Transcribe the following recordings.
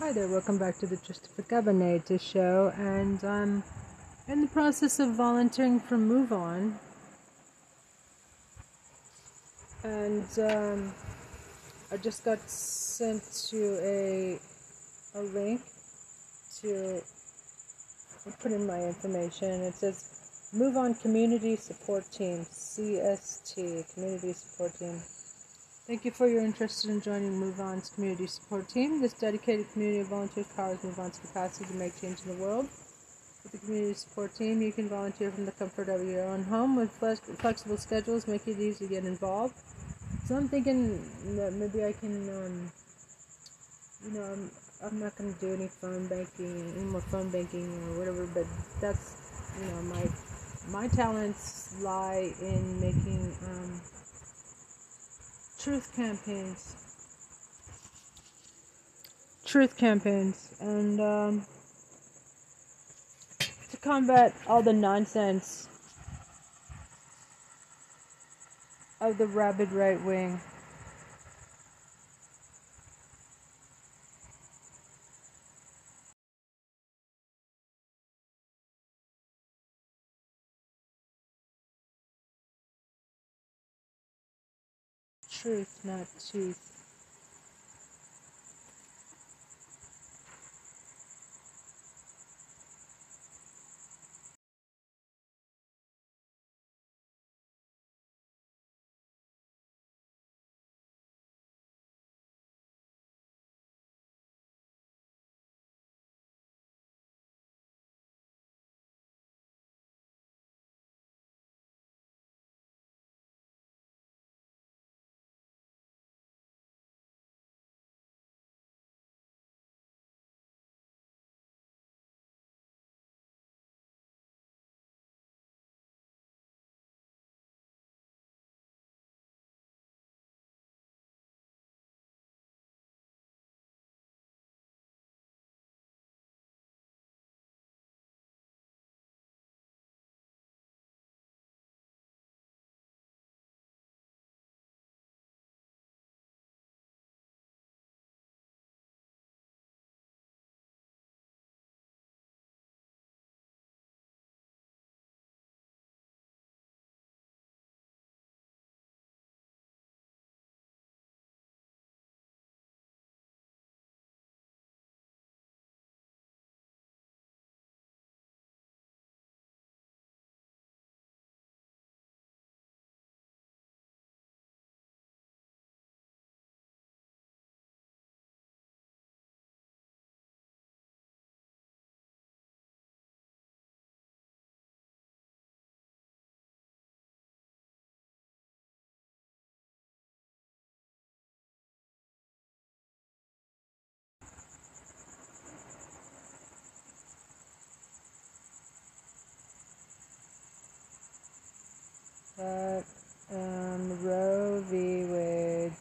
Hi there, welcome back to the Christopher Cabernet show, and I'm in the process of volunteering for Move On. And um, I just got sent to a a link to put in my information. It says Move On Community Support Team, CST, Community Support Team. Thank you for your interest in joining Move On's community support team. This dedicated community of volunteers powers Move On's capacity to make change in the world. With the community support team, you can volunteer from the comfort of your own home with flexible schedules, make it easy to get involved. So I'm thinking that maybe I can, um, you know, I'm, I'm not going to do any phone banking, any more phone banking or whatever, but that's, you know, my my talents lie in making. Um, truth campaigns. Truth campaigns. And um, to combat all the nonsense of the rabid right wing. Truth, not tooth. But um, Roe v. Wade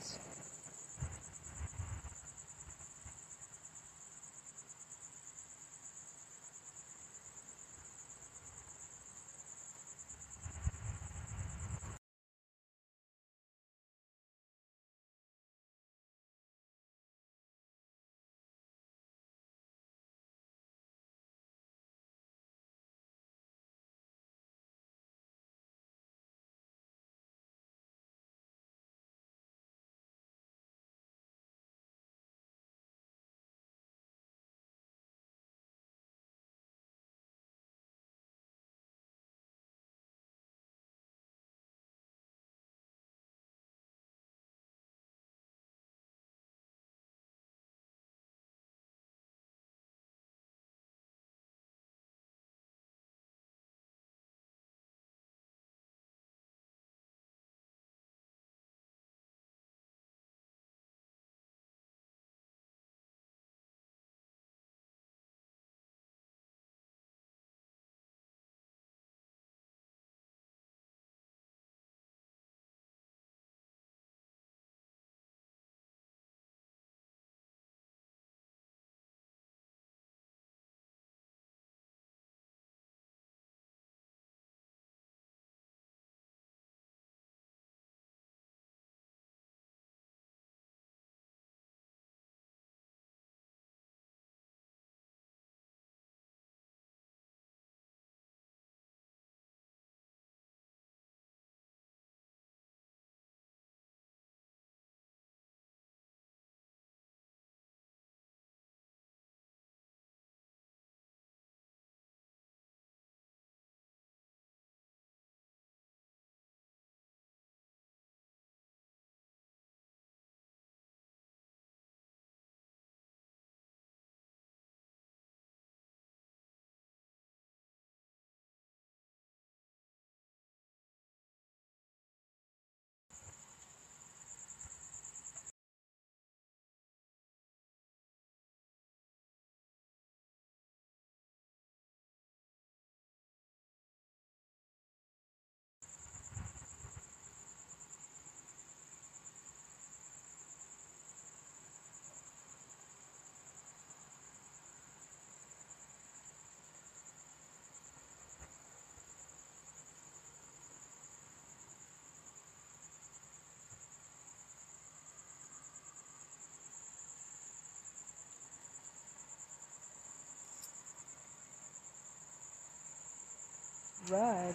Right.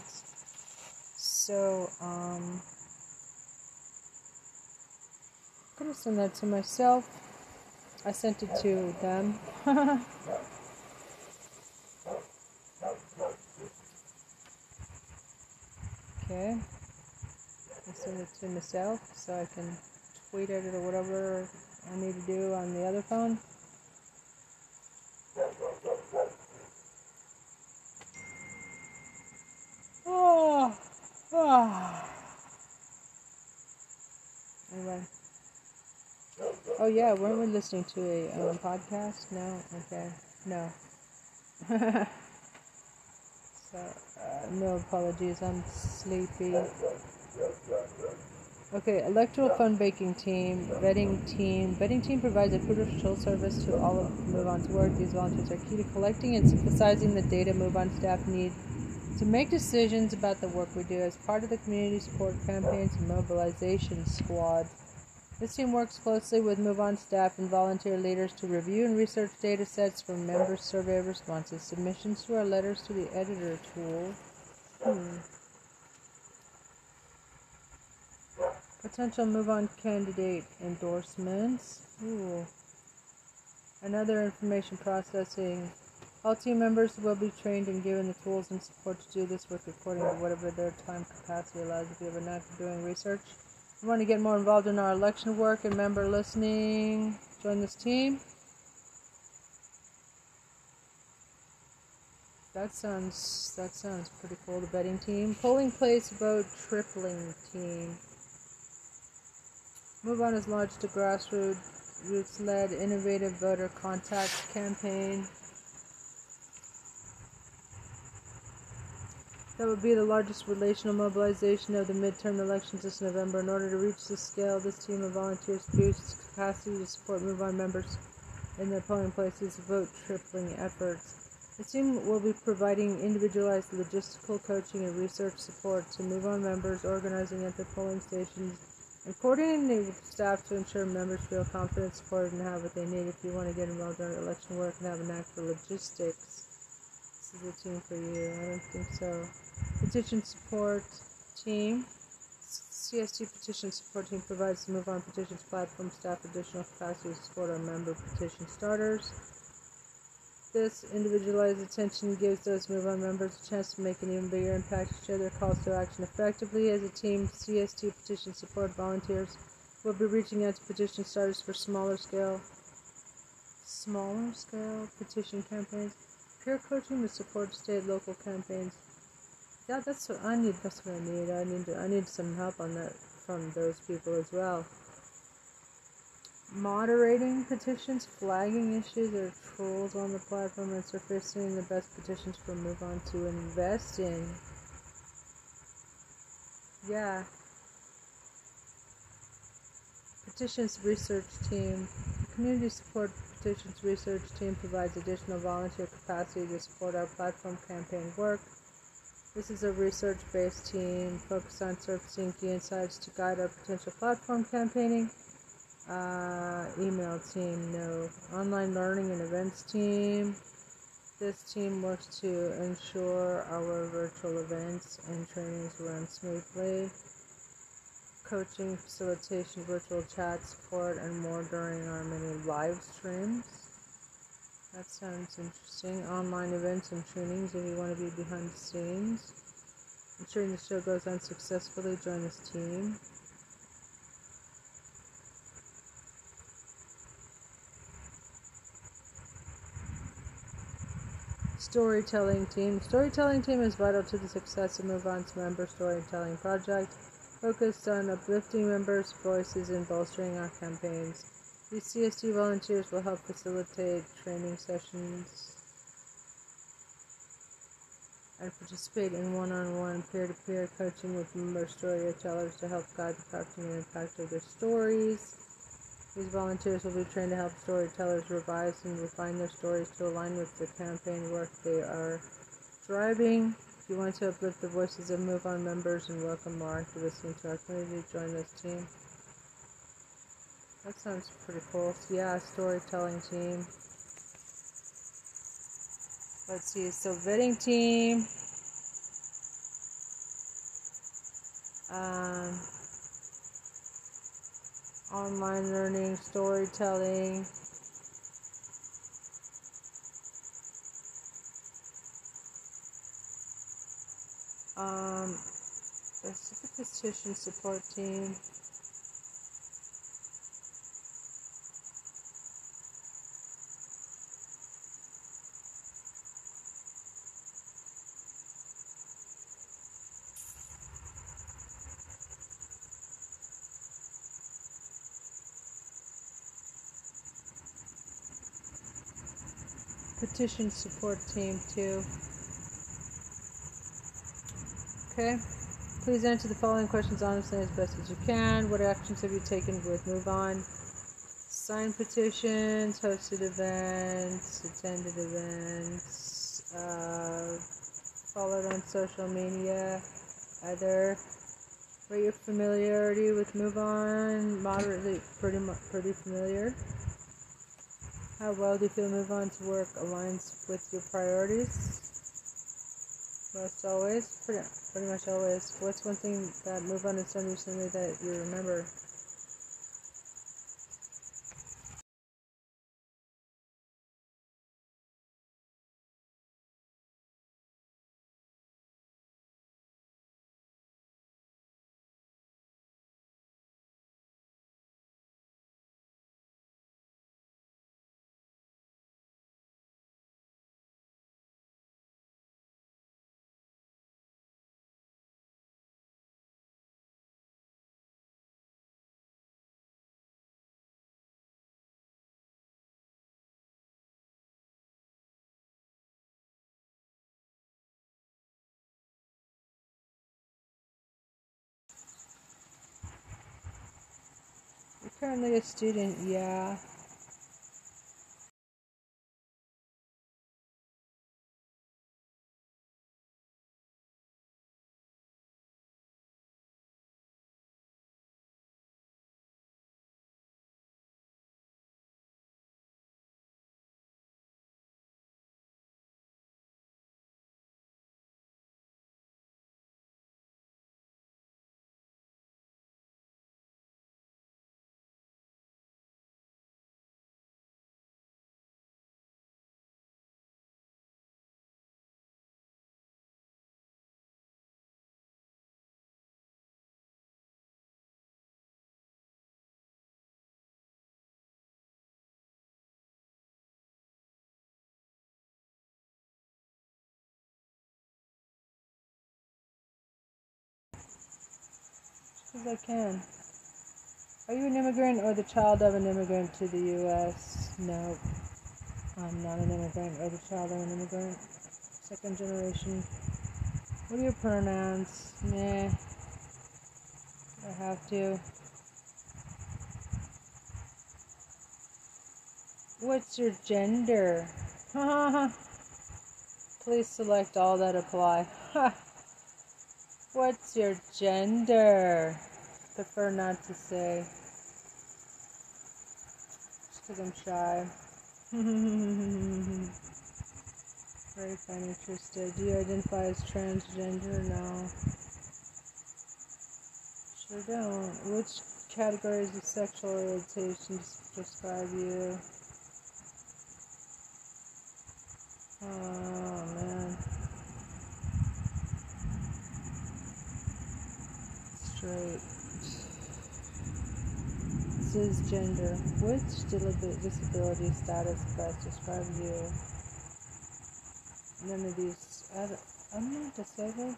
So, um, I'm gonna send that to myself. I sent it to them. okay. I send it to myself so I can tweet at it or whatever I need to do on the other phone. Anyway. Oh yeah, weren't we listening to a um, podcast? No. Okay. No. so uh, no apologies. I'm sleepy. Okay, electoral phone banking team, vetting team. Vetting team provides a crucial service to all of MoveOn's work. These volunteers are key to collecting and synthesizing the data MoveOn staff need to make decisions about the work we do as part of the community support campaigns and mobilization squad. This team works closely with MoveOn staff and volunteer leaders to review and research data sets from members' survey responses, submissions to our letters to the editor tool. Hmm. Potential MoveOn candidate endorsements. Ooh. Another information processing. All team members will be trained and given the tools and support to do this work according to whatever their time capacity allows. If you knack for doing research, you want to get more involved in our election work and member listening, join this team. That sounds that sounds pretty cool. The betting team, polling place vote tripling team. Move on has launched a grassroots led innovative voter contact campaign that would be the largest relational mobilization of the midterm elections this November. In order to reach this scale, this team of volunteers boosts capacity to support MoveOn members in their polling places vote tripling efforts. The team will be providing individualized logistical coaching and research support to MoveOn members organizing at their polling stations and coordinating with staff to ensure members feel confident, supported, and have what they need. If you want to get involved in election work and have an knack for logistics, this is a team for you. I don't think so. Petition support team. CST petition support team provides the MoveOn petitions platform staff additional capacity to support our member petition starters. This individualized attention gives those MoveOn members a chance to make an even bigger impact to share their calls to action effectively. As a team, CST petition support volunteers will be reaching out to petition starters for smaller scale, smaller scale petition campaigns, peer coaching to support state local campaigns. Yeah, that's what I need. That's what I need. I need. To, I need some help on that from those people as well moderating petitions, flagging issues or trolls on the platform, and surfacing the best petitions for move on to invest in. Yeah. Petitions research team. Community support petitions research team provides additional volunteer capacity to support our platform campaign work. This is a research based team focused on surfacing key insights to guide our potential platform campaigning uh, email team, no. Online learning and events team. This team works to ensure our virtual events and trainings run smoothly. Coaching, facilitation, virtual chat support, and more during our many live streams. That sounds interesting. Online events and trainings if you want to be behind the scenes. Ensuring the show goes on successfully, join this team. Storytelling team. Storytelling team is vital to the success of MoveOn's member storytelling project, focused on uplifting members' voices and bolstering our campaigns. These CST volunteers will help facilitate training sessions and participate in one-on-one peer-to-peer coaching with member storytellers to help guide the crafting and impact of their stories. These volunteers will be trained to help storytellers revise and refine their stories to align with the campaign work they are driving you want to uplift the voices of Move On members and welcome more to listen to our community, join this team. That sounds pretty cool. Yeah, storytelling team. Let's see, so vetting team. Um, online learning, storytelling. Um, petition support team. petition support team too. Okay. Please answer the following questions honestly as best as you can. What actions have you taken with Move On? Signed petitions, hosted events, attended events, uh, followed on social media, other. Rate your familiarity with Move On, moderately, pretty, pretty familiar. How well do you feel Move On to work aligns with your priorities? Most always, pretty, pretty much always. What's one thing that Move On has done recently that you remember? Currently a student, yeah. As I can. Are you an immigrant or the child of an immigrant to the U.S.? No, I'm not an immigrant or the child of an immigrant. Second generation. What are your pronouns? Nah. I have to. What's your gender? Please select all that apply. What's your gender? Prefer not to say. Just because I'm shy. Very fine, interested. Do you identify as transgender? No. Sure don't. Which categories of sexual orientation describe you? Oh man. straight. Cisgender. Which disability status best describes you? None of these. I'm not disabled.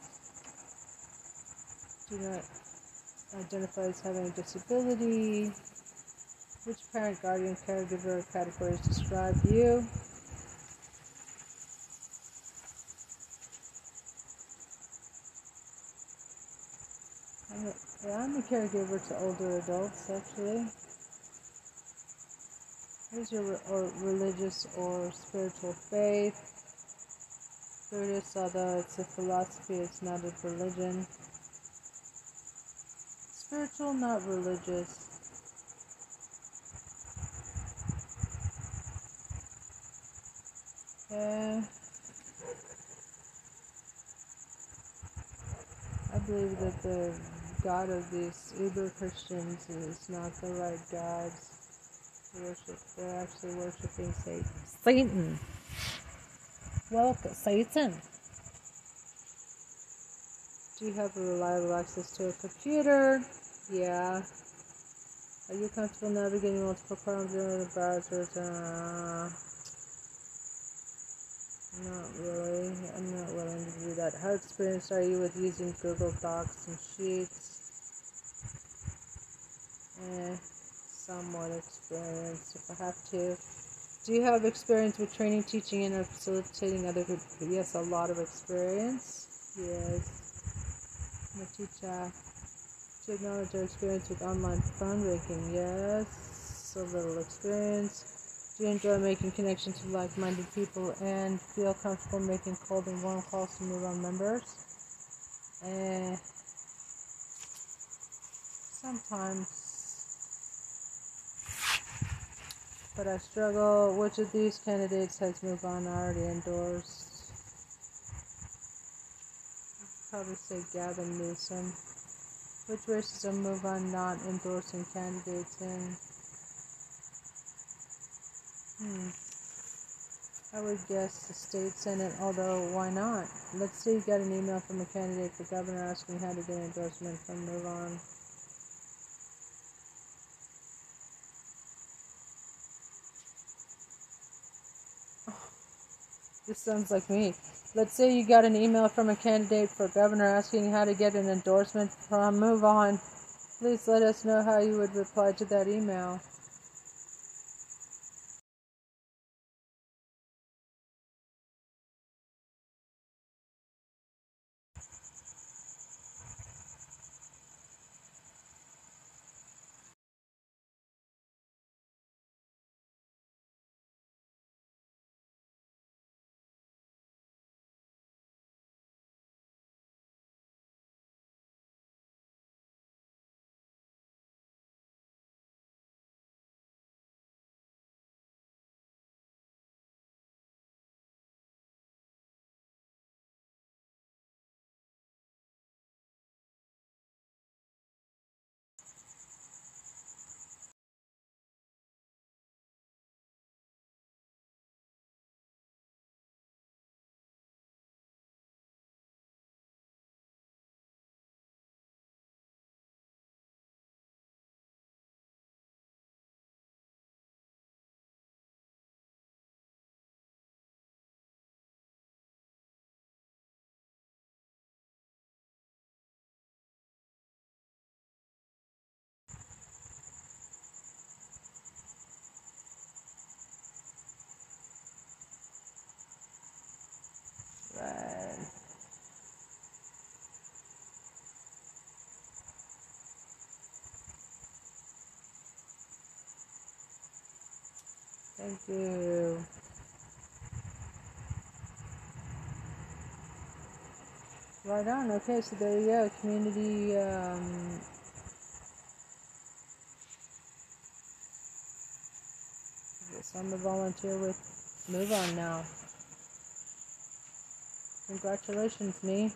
Do not identify as having a disability. Which parent, guardian, caregiver categories describe you? I'm a, yeah, I'm a caregiver to older adults, actually. What is your or religious or spiritual faith? Buddhist, although it's a philosophy, it's not a religion. Spiritual, not religious. Yeah. I believe that the God of these Uber Christians is not the right God. Worship, they're actually worshiping Satan. Satan. Welcome, Satan. Do you have a reliable access to a computer? Yeah. Are you comfortable navigating multiple programs in the browsers? Uh, not really. I'm not willing to do that. How experienced are you with using Google Docs and Sheets? Eh, somewhat experienced if I have to. Do you have experience with training, teaching, and facilitating other people? Yes, a lot of experience. Yes. I'm a teacher. To acknowledge our experience with online fundraising? Yes. A little experience. You enjoy making connections with like-minded people and feel comfortable making cold and warm calls to move on members? Eh, sometimes. But I struggle. Which of these candidates has moved on already endorsed? Probably say Gavin Newsom. Which races are move on not endorsing candidates in? Hmm. I would guess the state senate, although why not? Let's say you got an email from a candidate for governor asking how to get an endorsement from On. This sounds like me. Let's say you got an email from a candidate for governor asking how to get an endorsement from Move On. Please let us know how you would reply to that email. Thank you. Right on. Okay, so there you go. Community. Um, guess I'm a volunteer with Move On now. Congratulations, me.